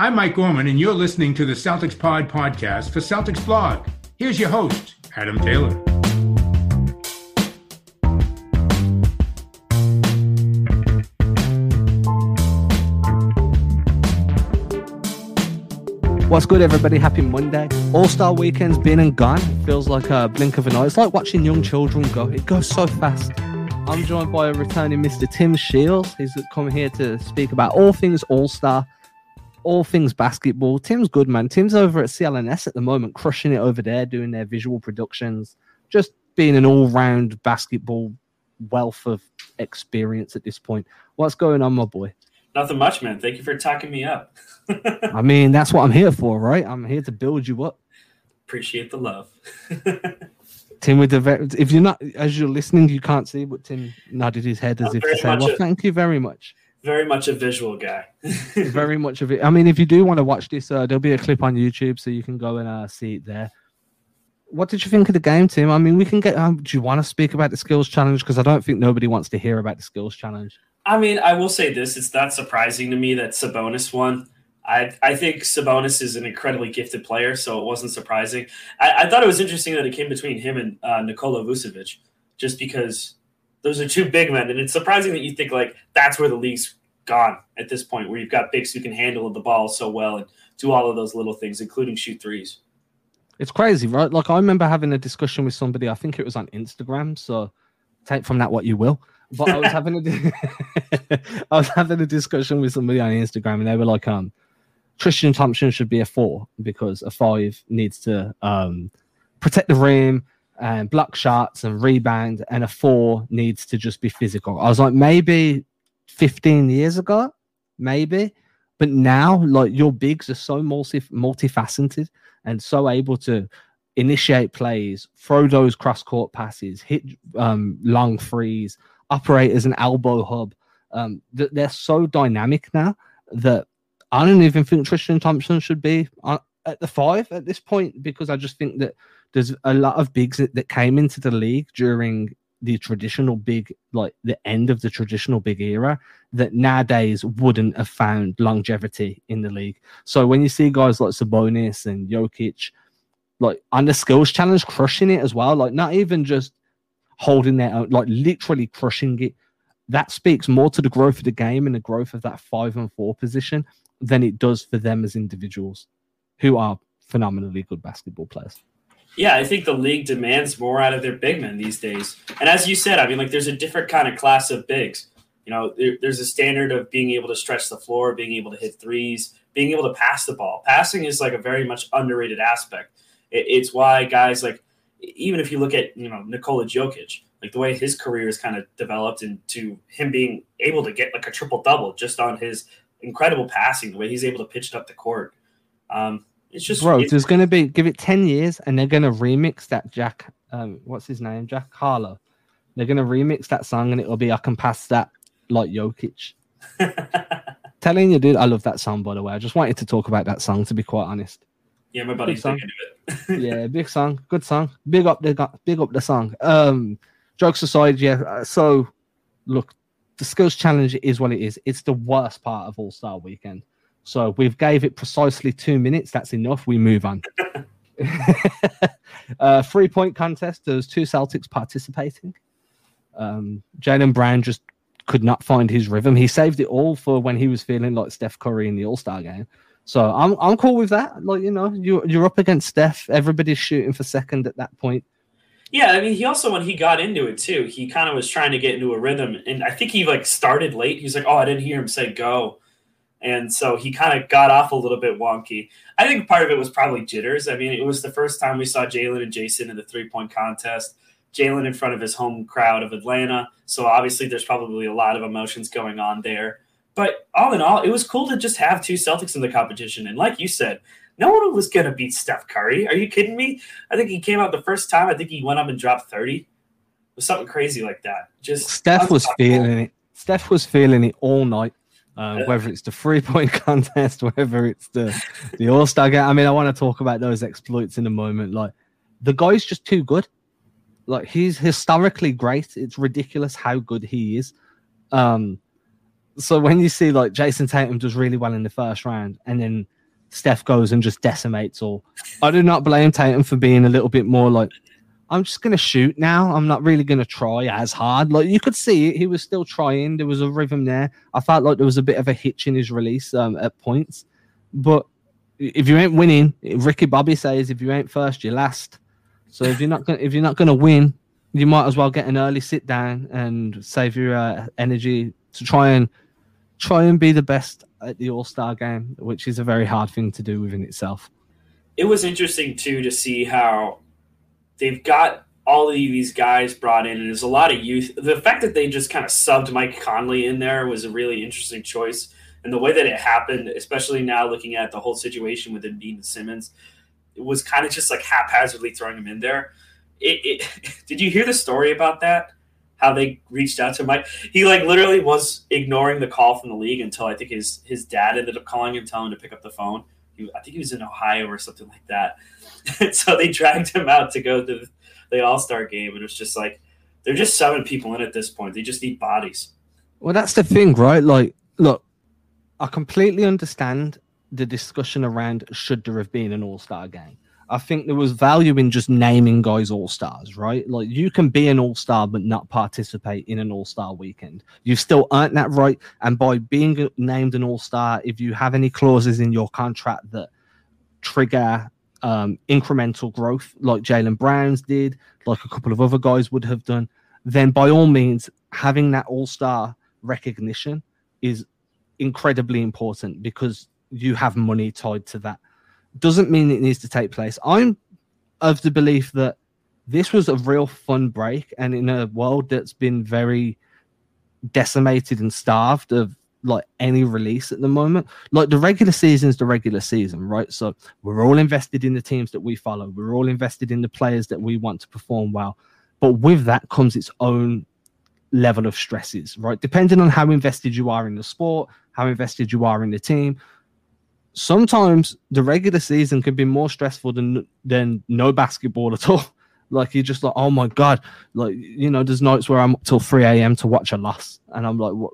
I'm Mike Gorman, and you're listening to the Celtics Pod podcast for Celtics Blog. Here's your host, Adam Taylor. What's good, everybody? Happy Monday. All Star Weekend's been and gone. It feels like a blink of an eye. It's like watching young children go. It goes so fast. I'm joined by a returning Mr. Tim Shields. He's come here to speak about all things All Star, all things basketball. Tim's good, man. Tim's over at CLNS at the moment, crushing it over there, doing their visual productions, just being an all round basketball wealth of experience at this point. What's going on, my boy? Nothing much, man. Thank you for talking me up. I mean, that's what I'm here for, right? I'm here to build you up. Appreciate the love. Tim with the if you're not as you're listening, you can't see, but Tim nodded his head as I'm if to say, "Well, a, thank you very much." Very much a visual guy. very much of it. I mean, if you do want to watch this, uh, there'll be a clip on YouTube, so you can go and uh, see it there. What did you think of the game, Tim? I mean, we can get. Um, do you want to speak about the skills challenge? Because I don't think nobody wants to hear about the skills challenge. I mean, I will say this: it's not surprising to me that Sabonis won. I, I think Sabonis is an incredibly gifted player, so it wasn't surprising. I, I thought it was interesting that it came between him and uh, Nikola Vucevic, just because those are two big men, and it's surprising that you think like that's where the league's gone at this point, where you've got bigs who can handle the ball so well and do all of those little things, including shoot threes. It's crazy, right? Like I remember having a discussion with somebody. I think it was on Instagram. So take from that what you will. But I was having a, I was having a discussion with somebody on Instagram, and they were like, um Tristan Thompson should be a four because a five needs to um, protect the rim and block shots and rebound, and a four needs to just be physical. I was like, maybe 15 years ago, maybe, but now, like, your bigs are so multi multifaceted and so able to initiate plays, throw those cross court passes, hit um, long threes, operate as an elbow hub. Um, they're so dynamic now that I don't even think Tristan Thompson should be at the five at this point because I just think that there's a lot of bigs that, that came into the league during the traditional big, like the end of the traditional big era, that nowadays wouldn't have found longevity in the league. So when you see guys like Sabonis and Jokic, like on the skills challenge, crushing it as well, like not even just holding their own, like literally crushing it. That speaks more to the growth of the game and the growth of that five and four position than it does for them as individuals who are phenomenally good basketball players. Yeah, I think the league demands more out of their big men these days. And as you said, I mean, like there's a different kind of class of bigs. You know, there, there's a standard of being able to stretch the floor, being able to hit threes, being able to pass the ball. Passing is like a very much underrated aspect. It, it's why guys like, even if you look at, you know, Nikola Jokic, like the way his career is kind of developed into him being able to get like a triple double just on his incredible passing, the way he's able to pitch it up the court. Um, it's just bro. It's, there's going to be give it ten years, and they're going to remix that Jack. Um, what's his name? Jack Harlow. They're going to remix that song, and it'll be I can pass that like Jokic. Telling you, dude, I love that song. By the way, I just wanted to talk about that song. To be quite honest. Yeah, my buddy's big it. yeah, big song, good song. Big up the big up the song. Um, jokes aside, yeah. Uh, so, look, the skills challenge is what it is. It's the worst part of All Star Weekend. So we've gave it precisely two minutes. That's enough. We move on. uh, three point contest. There's two Celtics participating. Um, Jaylen Brown just could not find his rhythm. He saved it all for when he was feeling like Steph Curry in the All Star game. So I'm I'm cool with that. Like you know, you you're up against Steph. Everybody's shooting for second at that point. Yeah, I mean, he also when he got into it too, he kind of was trying to get into a rhythm, and I think he like started late. He's like, "Oh, I didn't hear him say go," and so he kind of got off a little bit wonky. I think part of it was probably jitters. I mean, it was the first time we saw Jaylen and Jayson in the three point contest. Jaylen in front of his home crowd of Atlanta, so obviously there's probably a lot of emotions going on there. But all in all, it was cool to just have two Celtics in the competition, and like you said, no one was going to beat Steph Curry. Are you kidding me? I think he came out the first time. I think he went up and dropped 30. It was something crazy like that. Just Steph was feeling it. Steph was feeling it all night. Uh. Whether it's the three point contest, whether it's the the All Star game. I mean, I want to talk about those exploits in a moment. Like the guy's just too good. Like he's historically great. It's ridiculous how good he is. Um, So when you see like Jayson Tatum does really well in the first round, and then Steph goes and just decimates all, I do not blame Tatum for being a little bit more like, I'm just gonna shoot now. I'm not really gonna try as hard. Like you could see, he was still trying. There was a rhythm there. I felt like there was a bit of a hitch in his release um, at points, but if you ain't winning, Ricky Bobby says, if you ain't first, you're last. So if you're not gonna, if you're not gonna win, you might as well get an early sit down and save your uh, energy to try and try and be the best at the All Star game, which is a very hard thing to do within itself. It was interesting too to see how they've got all of these guys brought in, and there's a lot of youth. The fact that they just kind of subbed Mike Conley in there was a really interesting choice, and the way that it happened, especially now looking at the whole situation with Embiid and Simmons, it was kind of just like haphazardly throwing him in there. It, it, did you hear the story about that? How they reached out to Mike? He like literally was ignoring the call from the league until I think his his dad ended up calling him, telling him to pick up the phone. He, I think he was in Ohio or something like that. so they dragged him out to go to the All Star game, and it was just like they're just seven people in at this point. They just need bodies. Well, that's the thing, right? Like, look, I completely understand the discussion around should there have been an All Star game. I think there was value in just naming guys all stars, right? Like you can be an all star but not participate in an all star weekend. You still earned that right. And by being named an all star, if you have any clauses in your contract that trigger um, incremental growth, like Jaylen Brown's did, like a couple of other guys would have done, then by all means, having that all star recognition is incredibly important because you have money tied to that doesn't mean it needs to take place. I'm of the belief that this was a real fun break, and in a world that's been very decimated and starved of like any release at the moment. Like the regular season is the regular season, right? So we're all invested in the teams that we follow. We're all invested in the players that we want to perform well. But with that comes its own level of stresses, right? Depending on how invested you are in the sport, how invested you are in the team, sometimes the regular season can be more stressful than than no basketball at all. Like you're just like, oh my god, like you know, there's nights where I'm up till 3 a.m. to watch a loss, and I'm like, what?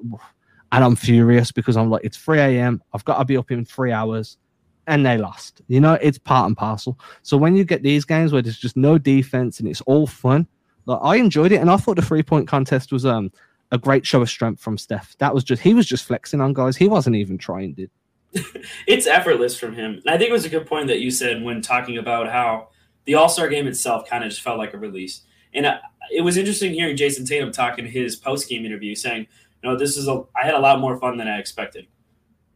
and I'm furious because I'm like, it's 3 a.m. I've got to be up in three hours, and they lost. You know, it's part and parcel. So when you get these games where there's just no defense and it's all fun, like I enjoyed it, and I thought the three point contest was um a great show of strength from Steph. That was just he was just flexing on guys. He wasn't even trying, did. it's effortless from him. And I think it was a good point that you said when talking about how the All Star game itself kind of just felt like a release. And uh, it was interesting hearing Jayson Tatum talk in his post game interview saying, you know, this is a, I had a lot more fun than I expected.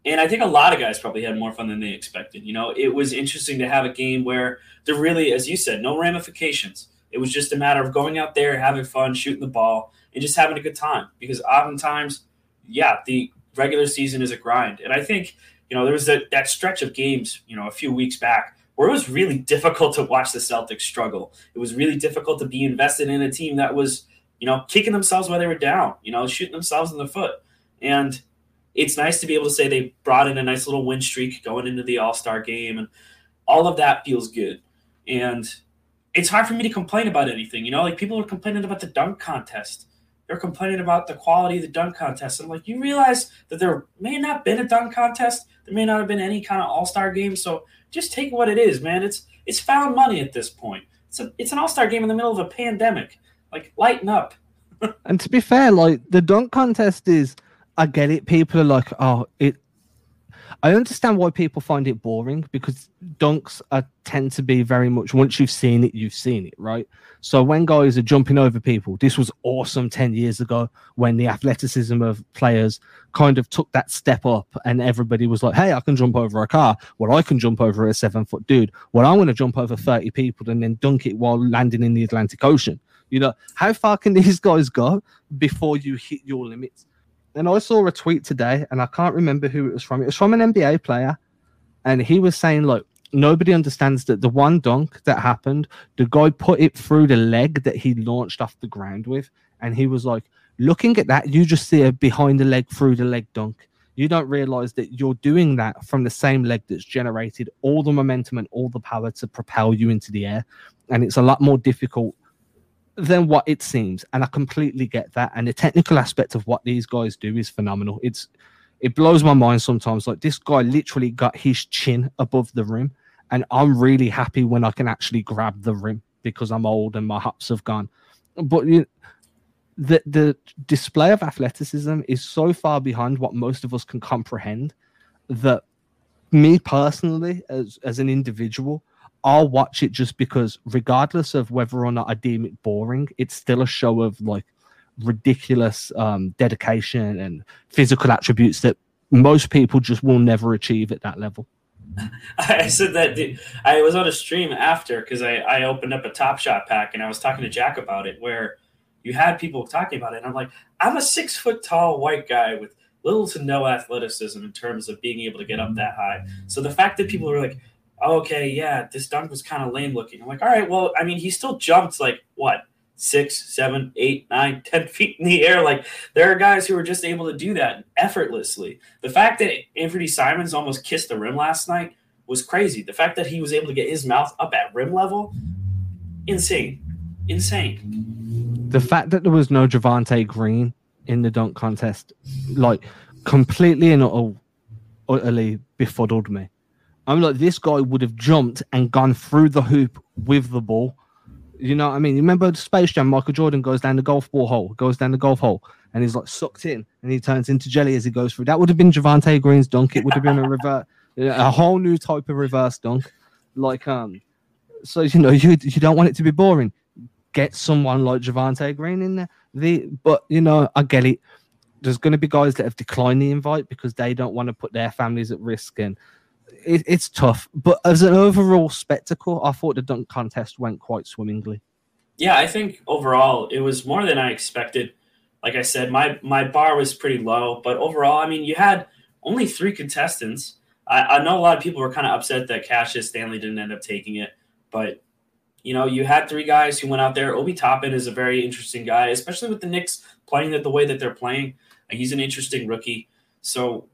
And I think a lot of guys probably had more fun than they expected. You know, it was interesting to have a game where there really, as you said, no ramifications. It was just a matter of going out there, having fun, shooting the ball, and just having a good time. Because oftentimes, yeah, the regular season is a grind. And I think you know, there was that, that stretch of games, you know, a few weeks back where it was really difficult to watch the Celtics struggle. It was really difficult to be invested in a team that was, you know, kicking themselves while they were down, you know, shooting themselves in the foot. And it's nice to be able to say they brought in a nice little win streak going into the All Star game, and all of that feels good. And it's hard for me to complain about anything, you know, like people are complaining about the dunk contest they're complaining about the quality of the dunk contest. I'm like, you realize that there may not have been a dunk contest. There may not have been any kind of all star game. So just take what it is, man. It's it's found money at this point. It's a it's an all star game in the middle of a pandemic. Like lighten up. and to be fair, like the dunk contest is, I get it. People are like, oh, it I understand why people find it boring because dunks are, tend to be very much once you've seen it, you've seen it, right? So when guys are jumping over people, this was awesome 10 years ago when the athleticism of players kind of took that step up and everybody was like, hey, I can jump over a car. Well, I can jump over a seven foot dude. Well, I want to jump over 30 people and then dunk it while landing in the Atlantic Ocean. You know, how far can these guys go before you hit your limits? And I saw a tweet today, and I can't remember who it was from. It was from an NBA player, and he was saying, "Look, nobody understands that the one dunk that happened, the guy put it through the leg that he launched off the ground with, and he was like, looking at that, you just see a behind the leg through the leg dunk." You don't realize that you're doing that from the same leg that's generated all the momentum and all the power to propel you into the air. And it's a lot more difficult than what it seems. And I completely get that. And the technical aspect of what these guys do is phenomenal. It's it blows my mind sometimes. Like this guy literally got his chin above the rim. And I'm really happy when I can actually grab the rim because I'm old and my hops have gone. But you the the display of athleticism is so far behind what most of us can comprehend that me personally as as an individual I'll watch it just because, regardless of whether or not I deem it boring, it's still a show of like ridiculous um, dedication and physical attributes that most people just will never achieve at that level. I said that I was on a stream after because I, I opened up a Top Shot pack and I was talking to Jack about it, where you had people talking about it. And I'm like, I'm a six foot tall white guy with little to no athleticism in terms of being able to get up that high. So the fact that people were like, okay, yeah, this dunk was kind of lame looking. I'm like, all right, well, I mean, he still jumped like what six, seven, eight, nine, ten feet in the air. Like there are guys who are just able to do that effortlessly. The fact that Anfernee Simons almost kissed the rim last night was crazy. The fact that he was able to get his mouth up at rim level, insane, insane. The fact that there was no Javonte Green in the dunk contest, like completely and utterly befuddled me. I'm like, this guy would have jumped and gone through the hoop with the ball. You know what I mean? You remember Space Jam? Michael Jordan goes down the golf ball hole, goes down the golf hole, and he's like sucked in, and he turns into jelly as he goes through. That would have been Javonte Green's dunk. It would have been a revert, a whole new type of reverse dunk. Like, um, so you know, you you don't want it to be boring. Get someone like Javante Green in there. The but you know, I get it. There's going to be guys that have declined the invite because they don't want to put their families at risk and it, it's tough. But as an overall spectacle, I thought the dunk contest went quite swimmingly. Yeah, I think overall it was more than I expected. Like I said, my my bar was pretty low, but overall, I mean, you had only three contestants. I, I know a lot of people were kind of upset that Cassius Stanley didn't end up taking it, but you know, you had three guys who went out there. Obi Toppin is a very interesting guy, especially with the Knicks playing it the way that they're playing. He's an interesting rookie. So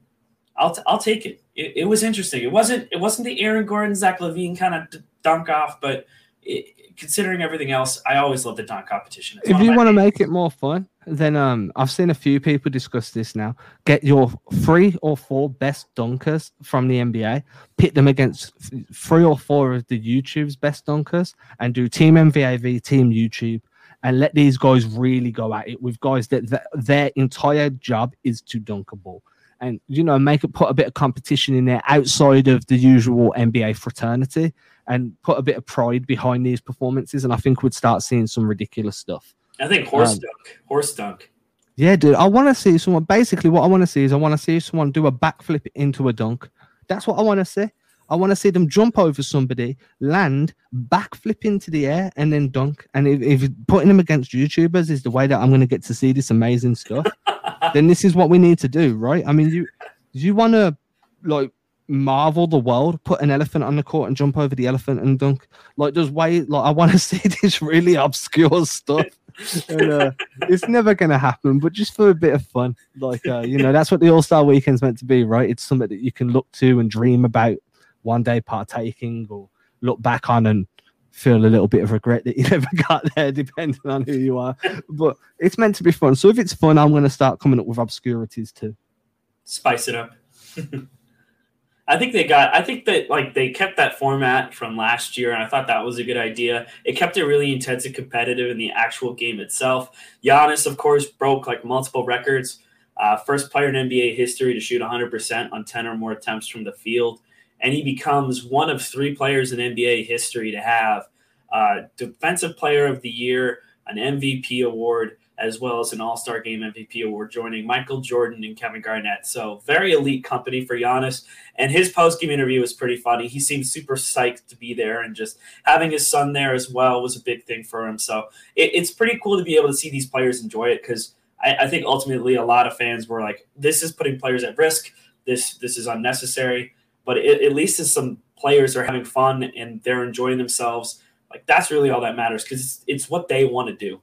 I'll, t- I'll take it. it. it. was interesting. It wasn't it wasn't the Aaron Gordon Zach LaVine kind of dunk off, but it, considering everything else, I always love the dunk competition. It's if you want to make it more fun, then um, I've seen a few people discuss this now. Get your three or four best dunkers from the NBA, pit them against three or four of the YouTube's best dunkers, and do Team NBA, Team YouTube, and let these guys really go at it with guys that, that their entire job is to dunk a ball and you know make it put a bit of competition in there outside of the usual NBA fraternity and put a bit of pride behind these performances and I think we'd start seeing some ridiculous stuff. I think horse um, dunk, horse dunk. Yeah, dude. I want to see someone. Basically, what I want to see is I want to see someone do a backflip into a dunk. That's what I want to see. I want to see them jump over somebody, land, backflip into the air, and then dunk. And if, if putting them against YouTubers is the way that I'm going to get to see this amazing stuff, then this is what we need to do, right? I mean, you you want to like marvel the world, put an elephant on the court and jump over the elephant and dunk. Like, there's way like I want to see this really obscure stuff. and, uh, it's never gonna happen, but just for a bit of fun, like uh, you know, that's what the All Star Weekend's meant to be, right? It's something that you can look to and dream about one day partaking or look back on and feel a little bit of regret that you never got there, depending on who you are. But it's meant to be fun. So if it's fun, I'm going to start coming up with obscurities too. Spice it up. I think they got. I think that like they kept that format from last year, and I thought that was a good idea. It kept it really intense and competitive in the actual game itself. Giannis, of course, broke like multiple records. Uh, first player in NBA history to shoot 100% on 10 or more attempts from the field and he becomes one of three players in NBA history to have uh, Defensive Player of the Year, an MVP award, as well as an All Star Game MVP award, joining Michael Jordan and Kevin Garnett. So very elite company for Giannis. And his post game interview was pretty funny. He seemed super psyched to be there, and just having his son there as well was a big thing for him. So it, it's pretty cool to be able to see these players enjoy it because I, I think ultimately a lot of fans were like, "This is putting players at risk. This this is unnecessary." But it, at least as some players are having fun and they're enjoying themselves, like that's really all that matters because it's, it's what they want to do.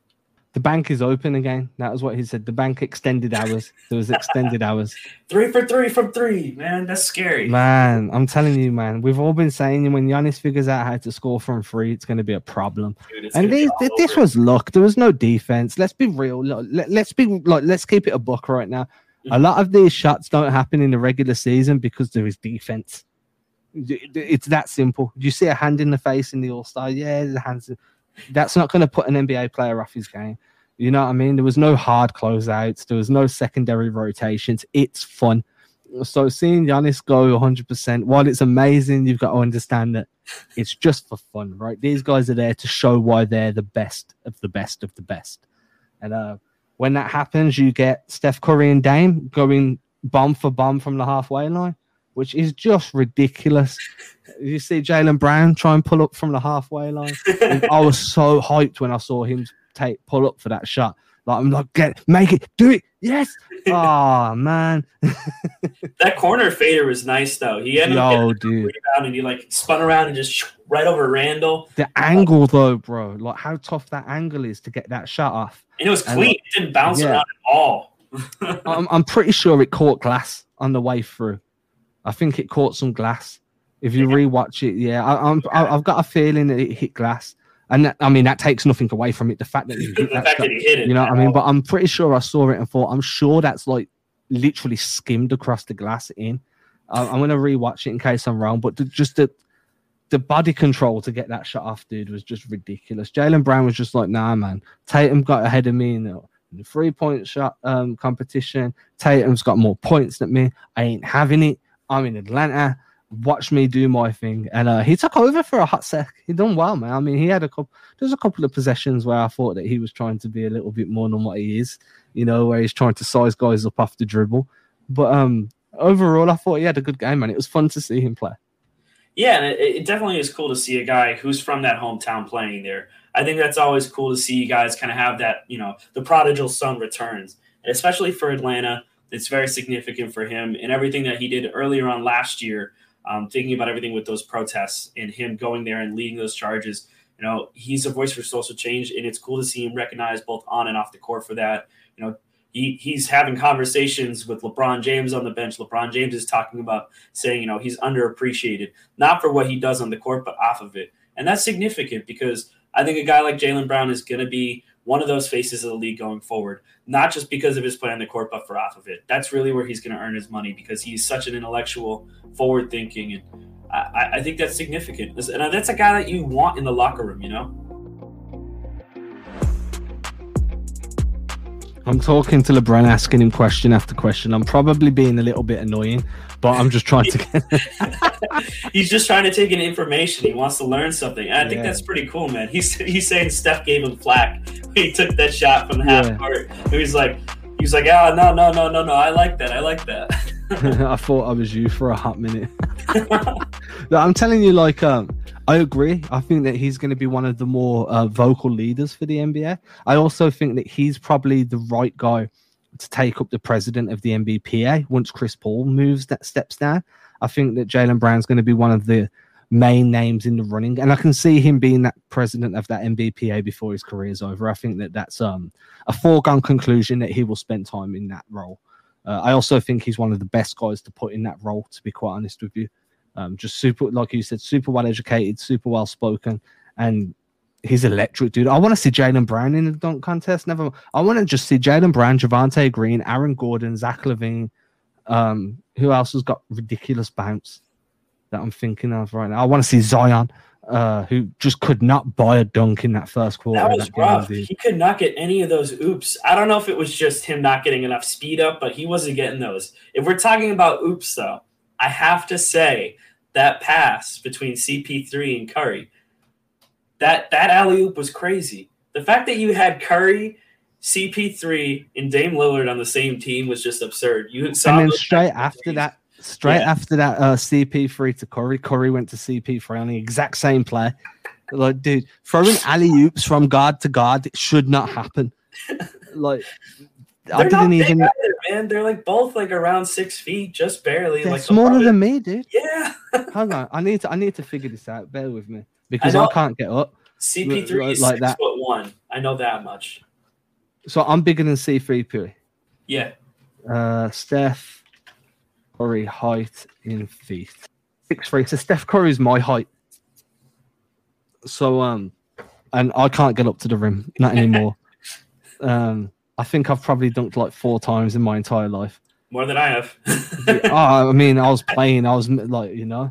the bank is open again. That was what he said. The bank extended hours. There was extended hours. Three for three from three, man. That's scary. Man, I'm telling you, man. We've all been saying when Giannis figures out how to score from free, it's going to be a problem. Dude, And these, this was luck. There was no defense. Let's be real. Let, let's be like, let's keep it a buck right now. A lot of these shots don't happen in the regular season because there is defense. It's that simple. You see a hand in the face in the All Star, yeah, the hands. That's not going to put an NBA player off his game. You know what I mean? There was no hard closeouts. There was no secondary rotations. It's fun. So seeing Giannis go 100%, while it's amazing, you've got to understand that it's just for fun, right? These guys are there to show why they're the best of the best of the best. And uh, when that happens, you get Steph Curry and Dame going bomb for bomb from the halfway line, which is just ridiculous. You see Jaylen Brown try and pull up from the halfway line. I was so hyped when I saw him take pull up for that shot. Like I'm like, get make it, do it, yes. Oh man, That corner fader was nice though. He ended up yo, a dude, rebound and he like spun around and just right over Randle. the angle though, bro. Like how tough that angle is to get that shot off. And it was And- clean. It didn't bounce Yeah. around at all. I'm, I'm pretty sure it caught glass on the way through. I think it caught some glass. If you rewatch it, yeah, I, I'm, I, I've got a feeling that it hit glass, and that, I mean that takes nothing away from it. The fact that he the fact that he hit it. you know what I mean? But I'm pretty sure I saw it and thought, I'm sure that's like literally skimmed across the glass in. I, I'm gonna rewatch it in case I'm wrong, but the, just the the body control to get that shot off, dude, was just ridiculous. Jaylen Brown was just like, nah, man. Tatum got ahead of me in the, in the three point shot um, competition. Tatum's got more points than me. I ain't having it. I'm in Atlanta. Watch me do my thing. And uh, he took over for a hot sec. He done well, man. I mean, he had a couple. There's a couple of possessions where I thought that he was trying to be a little bit more than what he is. You know, where he's trying to size guys up off the dribble. But um, overall, I thought he had a good game, man. It was fun to see him play. Yeah, and it, it definitely is cool to see a guy who's from that hometown playing there. I think that's always cool to see you guys kind of have that, you know, the prodigal son returns, and especially for Atlanta. It's very significant for him and everything that he did earlier on last year. Um, thinking about everything with those protests and him going there and leading those charges. You know, he's a voice for social change, and it's cool to see him recognized both on and off the court for that. You know, he, he's having conversations with LeBron James on the bench. LeBron James is talking about saying, you know, he's underappreciated, not for what he does on the court, but off of it. And that's significant because I think a guy like Jaylen Brown is going to be one of those faces of the league going forward, not just because of his play on the court, but for off of it. That's really where he's going to earn his money because he's such an intellectual, forward thinking. And I, I think that's significant. And that's a guy that you want in the locker room, you know? I'm talking to LeBron, asking him question after question. I'm probably being a little bit annoying, but I'm just trying to get. he's just trying to take in information. He wants to learn something. And I think Yeah. that's pretty cool, man. He's he's saying Steph gave him flack when he took that shot from the half Yeah. court. And He's like, he's like, ah, no, no, no, no, no. I like that. I like that. I thought I was you for a hot minute. No, I'm telling you, like, um, I agree. I think that he's going to be one of the more uh, vocal leaders for the NBA. I also think that he's probably the right guy to take up the president of the NBPA once Chris Paul moves that steps down. I think that Jaylen Brown's going to be one of the main names in the running, and I can see him being that president of that NBPA before his career is over. I think that that's um, a foregone conclusion that he will spend time in that role. Uh, I also think he's one of the best guys to put in that role, to be quite honest with you. Um, just super, like you said, super well educated, super well spoken, and he's electric, dude. I want to see Jaylen Brown in the dunk contest. Never, I want to just see Jaylen Brown, Javonte Green, Aaron Gordon, Zach LaVine. Um, who else has got ridiculous bounce that I'm thinking of right now? I want to see Zion, uh, who just could not buy a dunk in that first quarter. that was that rough. dude. He could not get any of those oops. I don't know if it was just him not getting enough speed up, but he wasn't getting those. If we're talking about oops, though, I have to say that pass between CP3 and Curry, that that alley oop was crazy. The fact that you had Curry, CP3, and Dame Lillard on the same team was just absurd. You saw and then straight after that, straight Yeah. after that, uh, CP3 to Curry. Curry went to CP3 on the exact same play. Like, dude, throwing alley oops from guard to guard it should not happen. Like, They're not didn't big even. either, man. They're like both like around six feet, just barely. They're like smaller than me, dude. Yeah. Hang on, I need to. I need to figure this out. Bear with me because I I, can't get up. CP3 is Like six that. foot one. I know that much. So I'm bigger than C3P. Yeah. Uh, Steph Curry height in feet. Six three. So Steph Curry is my height. So um, and I can't get up to the rim, not anymore. um, I think I've probably dunked like four times in my entire life. More than I have. oh, I mean, I was playing. I was like, you know,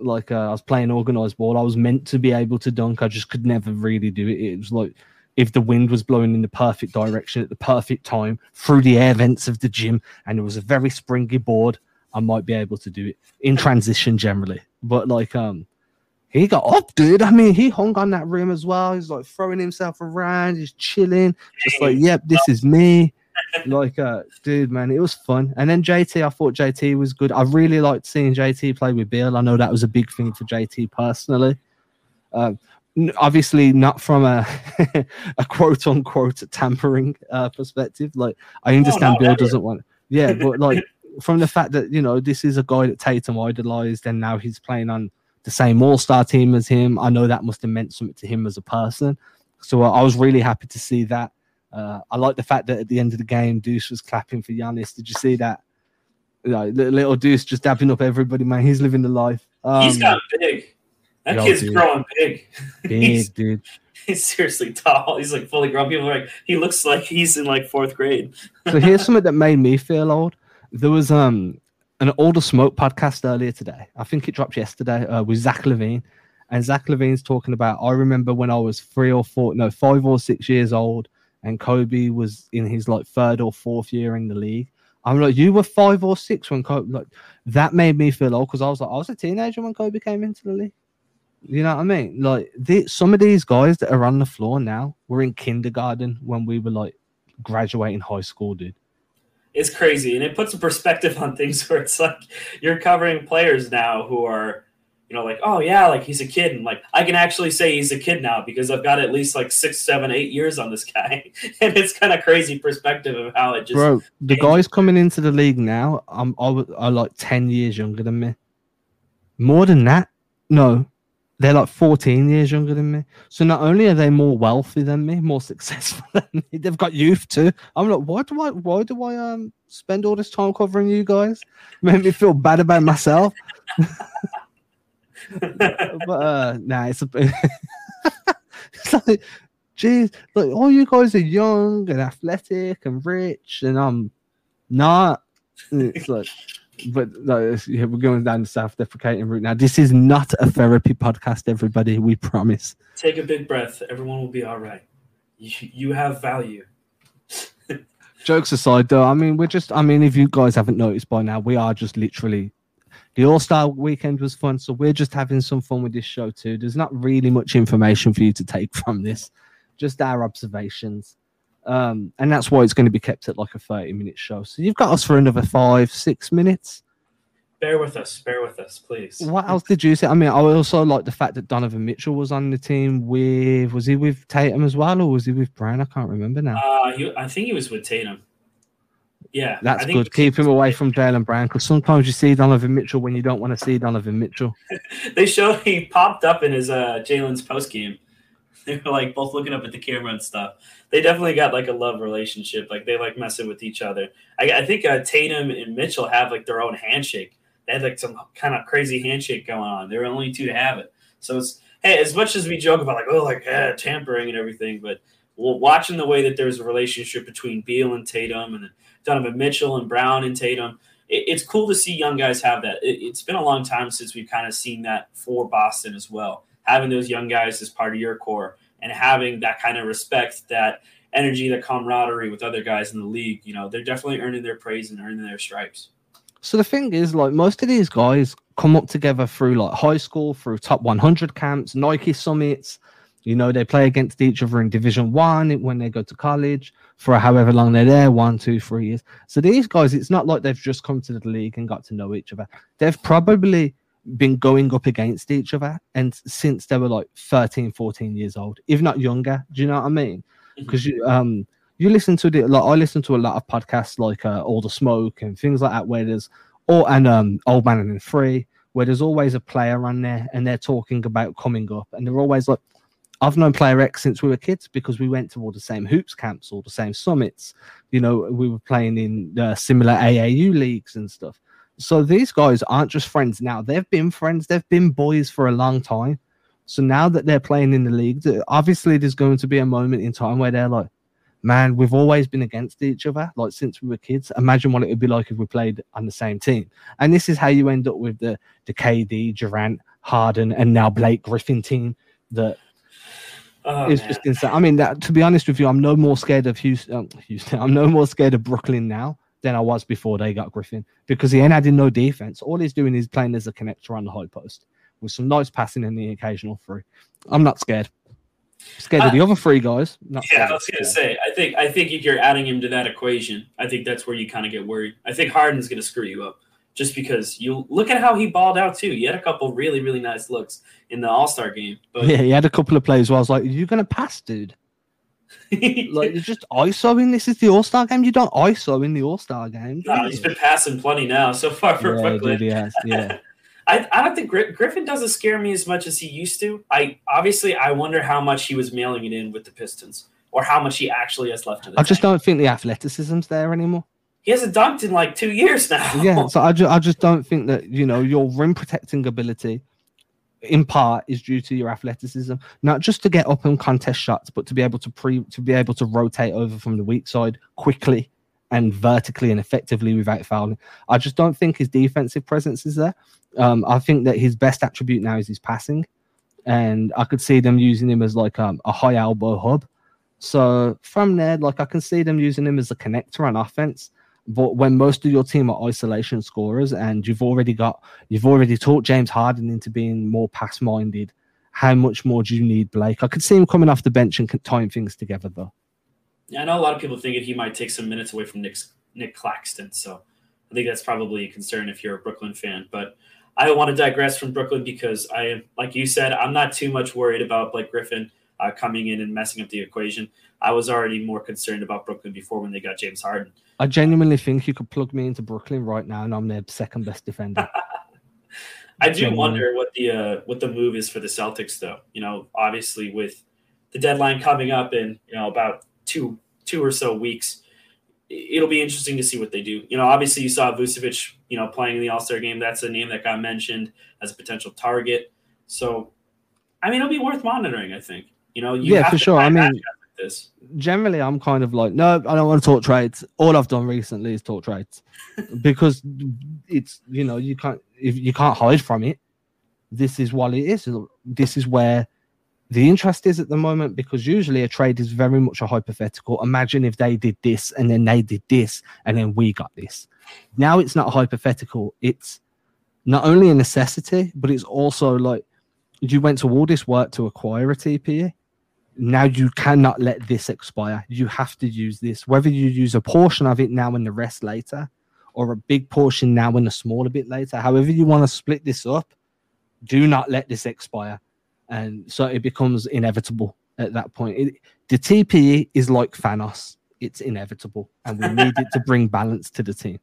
like uh, I was playing organized ball. I was meant to be able to dunk. I just could never really do it. It was like if the wind was blowing in the perfect direction at the perfect time through the air vents of the gym, and it was a very springy board, I might be able to do it in transition generally. But like, um, he got up, dude. I mean, he hung on that rim as well. He's like throwing himself around, he's chilling, just like, yep, this is me. like, uh, dude, man, it was fun. And then JT, I thought JT was good. I really liked seeing JT play with Beal. I know that was a big thing for JT personally. Um, obviously not from a a quote unquote tampering uh, perspective. Like I understand no, Beal doesn't want, yeah, but like from the fact that you know this is a guy that Tatum idolized, and now he's playing on the same All Star team as him. I know that must have meant something to him as a person. So uh, I was really happy to see that. Uh, I like the fact that at the end of the game, Deuce was clapping for Giannis. Did you see that? You know, little Deuce just dabbing up everybody, man. He's living the life. Um, he's got big. That kid's dude. growing big. Big, he's, dude. He's seriously tall. He's like fully grown. People are like, he looks like he's in like fourth grade. so here's something that made me feel old. There was um All the Smoke podcast earlier today. I think it dropped yesterday uh, with Zach LaVine. And Zach LaVine's talking about, I remember when I was three or four, no, five or six years old, and Kobe was in his like third or fourth year in the league. I'm like, you were five or six when Kobe, like, that made me feel old because I was like, I was a teenager when Kobe came into the league. You know what I mean? Like, the, some of these guys that are on the floor now were in kindergarten when we were like graduating high school, dude It's crazy and it puts a perspective on things where it's like you're covering players now who are you know like oh yeah like he's a kid and like i can actually say he's a kid now because i've got at least like six seven eight years on this guy and it's kind of crazy perspective of how it just bro the guys coming into the league now i'm are like 10 years younger than me more than that no they're like 14 years younger than me. So not only are they more wealthy than me, more successful than me, they've got youth too. I'm like, why do I why do I um spend all this time covering you guys? Make me feel bad about myself. but uh nah, it's a it's like geez, like all you guys are young and athletic and rich, and I'm not. It's like but no, yeah, we're going down the self-deprecating route now. This is not a therapy podcast, everybody. We promise. Take a big breath. Everyone will be all right. You, you have value. Jokes aside, though, I mean, we're just. I mean, if you guys haven't noticed by now, we are just literally. The All Star weekend was fun, so we're just having some fun with this show too. There's not really much information for you to take from this, just our observations. Um, and that's why it's going to be kept at like a 30 minute show. So you've got us for another five, six minutes. Bear with us, bear with us, please. What else did you say? I mean, I also like the fact that Donovan Mitchell was on the team with was he with Tatum as well, or was he with Brown? I can't remember now. Uh, he, I think he was with Tatum. Yeah, that's good. Keep him away from Jaylen Brown because sometimes you see Donovan Mitchell when you don't want to see Donovan Mitchell. they showed he popped up in his uh, Jaylen's post game. They were like both looking up at the camera and stuff they definitely got like a love relationship. Like they like messing with each other. I, I think uh, Tatum and Mitchell have like their own handshake. They had like some kind of crazy handshake going on. They're only two to have it. So it's hey, as much as we joke about like oh like eh, tampering and everything, but watching the way that there's a relationship between Beal and Tatum and Donovan Mitchell and Brown and Tatum. it's cool to see young guys have that. it's been a long time since we've kind of seen that for Boston as well. Having those young guys as part of your core and having that kind of respect, that energy, that camaraderie with other guys in the league, you know, they're definitely earning their praise and earning their stripes. So the thing is, like most of these guys come up together through like high school, through top 100 camps, Nike summits. You know, they play against each other in Division One when they go to college for however long they're there one, two, three years. So these guys, it's not like they've just come to the league and got to know each other. They've probably been going up against each other and since they were like 13 14 years old if not younger do you know what i mean because mm-hmm. you um you listen to the like i listen to a lot of podcasts like uh, all the smoke and things like that where there's or and um old man and free where there's always a player on there and they're talking about coming up and they're always like I've known Player X since we were kids because we went to all the same hoops camps, all the same summits. You know, we were playing in uh, similar AAU leagues and stuff. So these guys aren't just friends now; they've been friends. They've been boys for a long time. So now that they're playing in the league, obviously there's going to be a moment in time where they're like, man, we've always been against each other, like since we were kids. Imagine what it would be like if we played on the same team. And this is how you end up with the the KD, Durant, Harden, and now Blake Griffin team that Oh, is man. just insane. I mean, that, to be honest with you, I'm no more scared of Houston, um, Houston. I'm no more scared of Brooklyn now than I was before they got Griffin because he ain't adding no defense. All he's doing is playing as a connector on the high post with some nice passing and the occasional free. I'm not scared. Scared of the other three guys. Not Yeah, scared I was gonna say. I think I think if you're adding him to that equation, I think that's where you kind of get worried. I think Harden's gonna screw you up just because you look at how he balled out too. He had a couple really really nice looks in the All Star game, but Yeah, he had a couple of plays where I was like, "You're gonna pass, dude." Like you're just ISOing. This is the All Star game. You don't ISO in the All Star game. no, he's been passing plenty now so far for yeah, Brooklyn. dude, has, yeah. I, I don't think Gri- Griffin doesn't scare me as much as he used to. I obviously I wonder how much he was mailing it in with the Pistons, or how much he actually has left I just tank. don't think the athleticism's there anymore. He hasn't dunked in like two years now. yeah, so I, ju- I just don't think that you know your rim protecting ability, in part, is due to your athleticism. Not just to get up and contest shots, but to be able to pre to be able to rotate over from the weak side quickly and vertically and effectively without fouling. I just don't think his defensive presence is there. Um, I think that his best attribute now is his passing, and I could see them using him as like um, a high elbow hub. So from there, like I can see them using him as a connector on offense. But when most of your team are isolation scorers and you've already got you've already taught James Harden into being more pass minded, how much more do you need Blake? I could see him coming off the bench and tying things together though. Yeah, I know a lot of people think that he might take some minutes away from Nic, Nic Claxton, so I think that's probably a concern if you're a Brooklyn fan. But I don't want to digress from Brooklyn because I am, like you said, I'm not too much worried about Blake Griffin uh, coming in and messing up the equation. I was already more concerned about Brooklyn before when they got James Harden. I genuinely think you could plug me into Brooklyn right now and I'm their second best defender. I do Genuinely. wonder what the uh, what the move is for the Celtics, though. You know, obviously with the deadline coming up in you know about two two or so weeks, it'll be interesting to see what they do. You know, obviously you saw Vucevic, you know, playing in the All Star game. That's a name that got mentioned as a potential target. So, I mean, it'll be worth monitoring. I think. You know, you Yeah, for to sure. I mean- this. Generally, I'm kind of like, no, I don't want to talk trades. All I've done recently is talk trades because it's you know you can't if you can't hide from it. This is what it is. This is where the interest is at the moment because usually a trade is very much a hypothetical. Imagine if they did this and then they did this and then we got this. Now it's not hypothetical. It's not only a necessity, but it's also like you went to all this work to acquire a TPE. Now you cannot let this expire. You have to use this, whether you use a portion of it now and the rest later, or a big portion now and a smaller bit later. However, you want to split this up, do not let this expire. And so it becomes inevitable at that point. It, the TPE is like Thanos, it's inevitable, and we need it to bring balance to the team.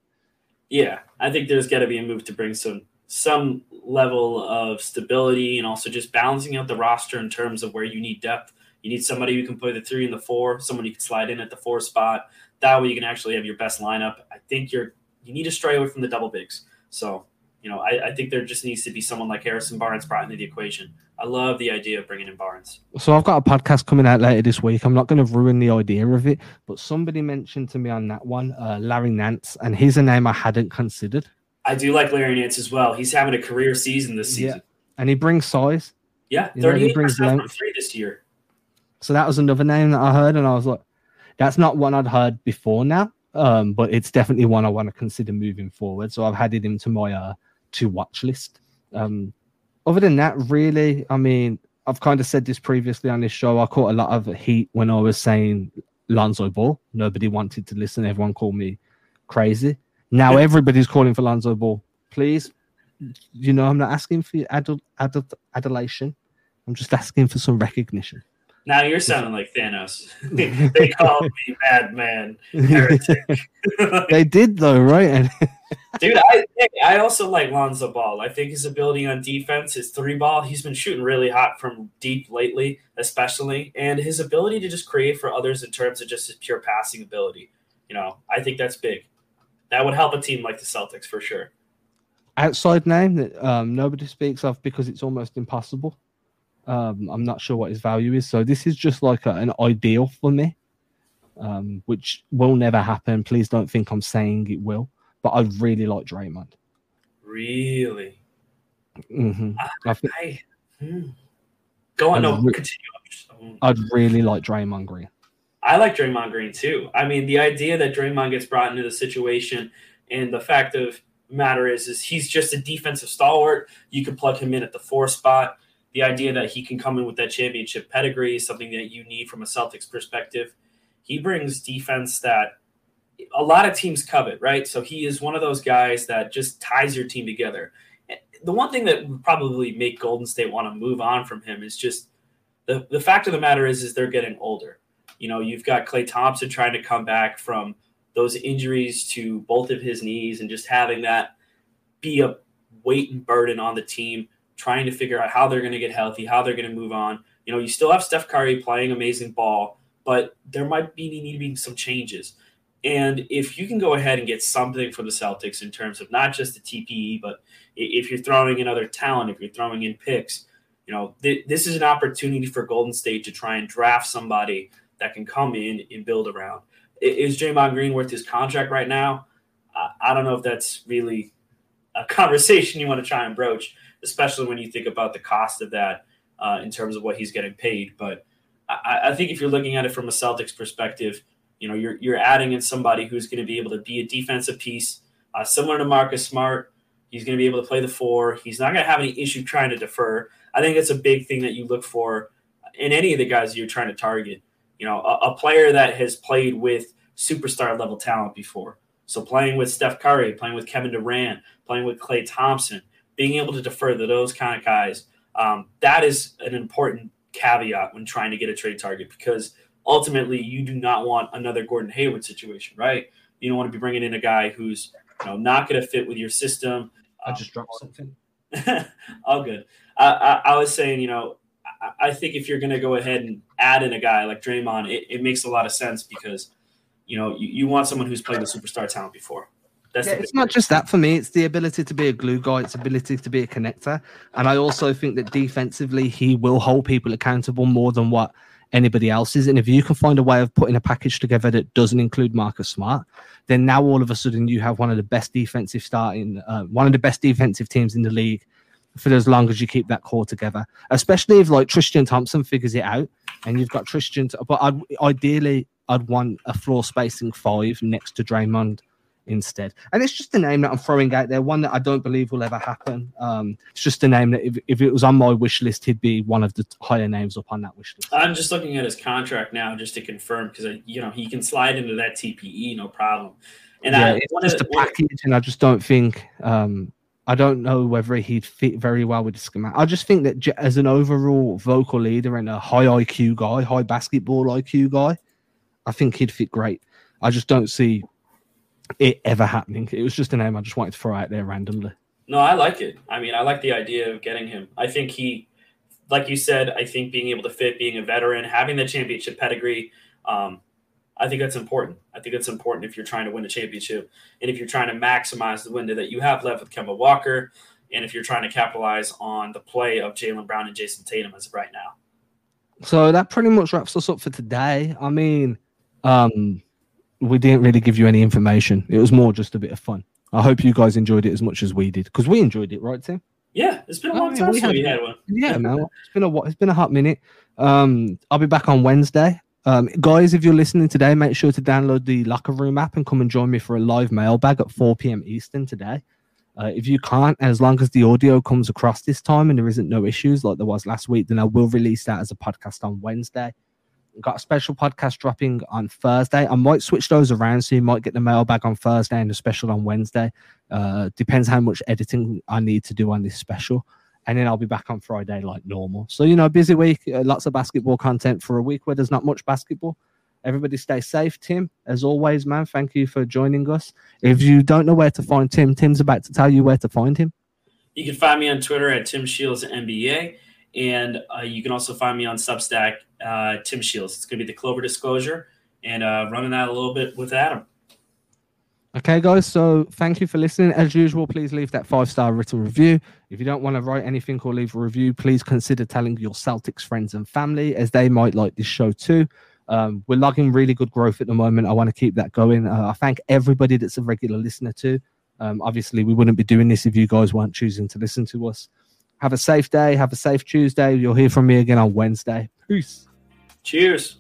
Yeah, I think there's got to be a move to bring some some level of stability and also just balancing out the roster in terms of where you need depth. You need somebody who can play the three and the four, someone you can slide in at the four spot. That way, you can actually have your best lineup. I think you're you need to stray away from the double bigs. So, you know, I, I think there just needs to be someone like Harrison Barnes brought into the equation. I love the idea of bringing in Barnes. So I've got a podcast coming out later this week. I'm not going to ruin the idea of it, but somebody mentioned to me on that one, uh, Larry Nance, and he's a name I hadn't considered. I do like Larry Nance as well. He's having a career season this Yeah. season. And he brings size. Yeah, You know, he thirty-eight brings from three this year. So that was another name that I heard, and I was like, that's not one I'd heard before now. Um, but it's definitely one I want to consider moving forward. So I've added him to my uh to watch list. Um, other than that, really, I mean, I've kind of said this previously on this show. I caught a lot of heat when I was saying Lonzo Ball. Nobody wanted to listen. Everyone called me crazy. Now everybody's calling for Lonzo Ball. Please, you know, I'm not asking for your adult, adult adulation. I'm just asking for some recognition. Now you're sounding like Thanos. they called me madman, heretic. they did though, right? Dude, I I also like Lonzo Ball. I think his ability on defense, his three ball, he's been shooting really hot from deep lately, especially, and his ability to just create for others in terms of just his pure passing ability. You know, I think that's big. That would help a team like the Celtics for sure. Outside name that um, nobody speaks of because it's almost impossible. Um, I'm not sure what his value is. So this is just like a, an ideal for me, um, which will never happen. Please don't think I'm saying it will, but I really like Draymond. Really? Mm-hmm. I, think, I, hmm. Go on, I'd no, re- continue. I'd really like Draymond Green. I like Draymond Green too. I mean, the idea that Draymond gets brought into the situation and the fact of matter is, is he's just a defensive stalwart. You could plug him in at the four spot the idea that he can come in with that championship pedigree is something that you need from a Celtics perspective. He brings defense that a lot of teams covet, right? So he is one of those guys that just ties your team together. The one thing that would probably make Golden State want to move on from him is just the, the fact of the matter is is they're getting older. You know, you've got Klay Thompson trying to come back from those injuries to both of his knees and just having that be a weight and burden on the team trying to figure out how they're going to get healthy, how they're going to move on. You know, you still have Steph Curry playing amazing ball, but there might be need to be some changes. And if you can go ahead and get something from the Celtics in terms of not just the TPE, but if you're throwing in other talent, if you're throwing in picks, you know, th- this is an opportunity for Golden State to try and draft somebody that can come in and build around. Is Draymond Green worth his contract right now? I don't know if that's really a conversation you want to try and broach especially when you think about the cost of that uh, in terms of what he's getting paid. But I, I, think if you're looking at it from a Celtics perspective, you know, you're you're adding in somebody who's going to be able to be a defensive piece, uh, similar to Marcus Smart. He's going to be able to play the four. He's not going to have any issue trying to defer. I think that's a big thing that you look for in any of the guys you're trying to target. You know, a, a player that has played with superstar level talent before. So playing with Steph Curry, playing with Kevin Durant, playing with Klay Thompson, being able to defer to those kind of guys, um, that is an important caveat when trying to get a trade target because ultimately you do not want another Gordon Hayward situation, right? You don't want to be bringing in a guy who's you know not going to fit with your system. I just dropped something. all good. I, I, I, was saying, you know, I, I think if you're going to go ahead and add in a guy like Draymond, it, it makes a lot of sense because you know you, you want someone who's played the superstar talent before. Yeah, it's not just that for me. It's the ability to be a glue guy. It's ability to be a connector. And I also think that defensively, he will hold people accountable more than what anybody else is. And if you can find a way of putting a package together that doesn't include Marcus Smart, then now all of a sudden you have one of the best defensive starting, uh, one of the best defensive teams in the league for as long as you keep that core together. Especially if like Tristan Thompson figures it out, and you've got Tristan. But I'd, ideally, I'd want a floor spacing five next to Draymond instead. And it's just a name that I'm throwing out there, one that I don't believe will ever happen. Um, it's just a name that if, if it was on my wish list, he'd be one of the higher names up on that wish list. I'm just looking at his contract now just to confirm because you know he can slide into that TPE no problem. And yeah, I, it's just a package, and I just don't think. Um, I don't know whether he'd fit very well with the schematic. I just think that as an overall vocal leader and a high IQ guy, high basketball IQ guy, I think he'd fit great. I just don't see it ever happening. It was just a name I just wanted to throw out there randomly. No, I like it. I mean, I like the idea of getting him. I think he, like you said, I think being able to fit, being a veteran, having the championship pedigree, um, I think that's important. I think that's important if you're trying to win a championship and if you're trying to maximize the window that you have left with Kemba Walker and if you're trying to capitalize on the play of Jaylen Brown and Jayson Tatum as of right now. So that pretty much wraps us up for today. I mean, um, we didn't really give you any information. It was more just a bit of fun. I hope you guys enjoyed it as much as we did because we enjoyed it, right, Tim? Yeah, it's been a long time since we had one. Yeah, man, it's been a it's been a hot minute. Um, I'll be back on Wednesday. Um, guys, if you're listening today, make sure to download the Locker Room app and come and join me for a live mailbag at 4 p.m. Eastern today. Uh, if you can't, as long as the audio comes across this time and there isn't no issues like there was last week, then I will release that as a podcast on Wednesday got a special podcast dropping on Thursday. I might switch those around, so you might get the mailbag on Thursday and a special on Wednesday. Uh, depends how much editing I need to do on this special. and then I'll be back on Friday like normal. So you know, busy week, uh, lots of basketball content for a week where there's not much basketball. Everybody stay safe, Tim. As always, man, thank you for joining us. If you don't know where to find Tim, Tim's about to tell you where to find him. You can find me on Twitter at Tim Shields NBA, and uh, you can also find me on Substack, uh, Tim Shields. It's going to be the Clover Disclosure, and uh, running that a little bit with Adam. Okay, guys. So thank you for listening. As usual, please leave that five star written review. If you don't want to write anything or leave a review, please consider telling your Celtics friends and family, as they might like this show too. Um, we're logging really good growth at the moment. I want to keep that going. Uh, I thank everybody that's a regular listener too. Um, obviously, we wouldn't be doing this if you guys weren't choosing to listen to us. Have a safe day. Have a safe Tuesday. You'll hear from me again on Wednesday. Peace. Cheers.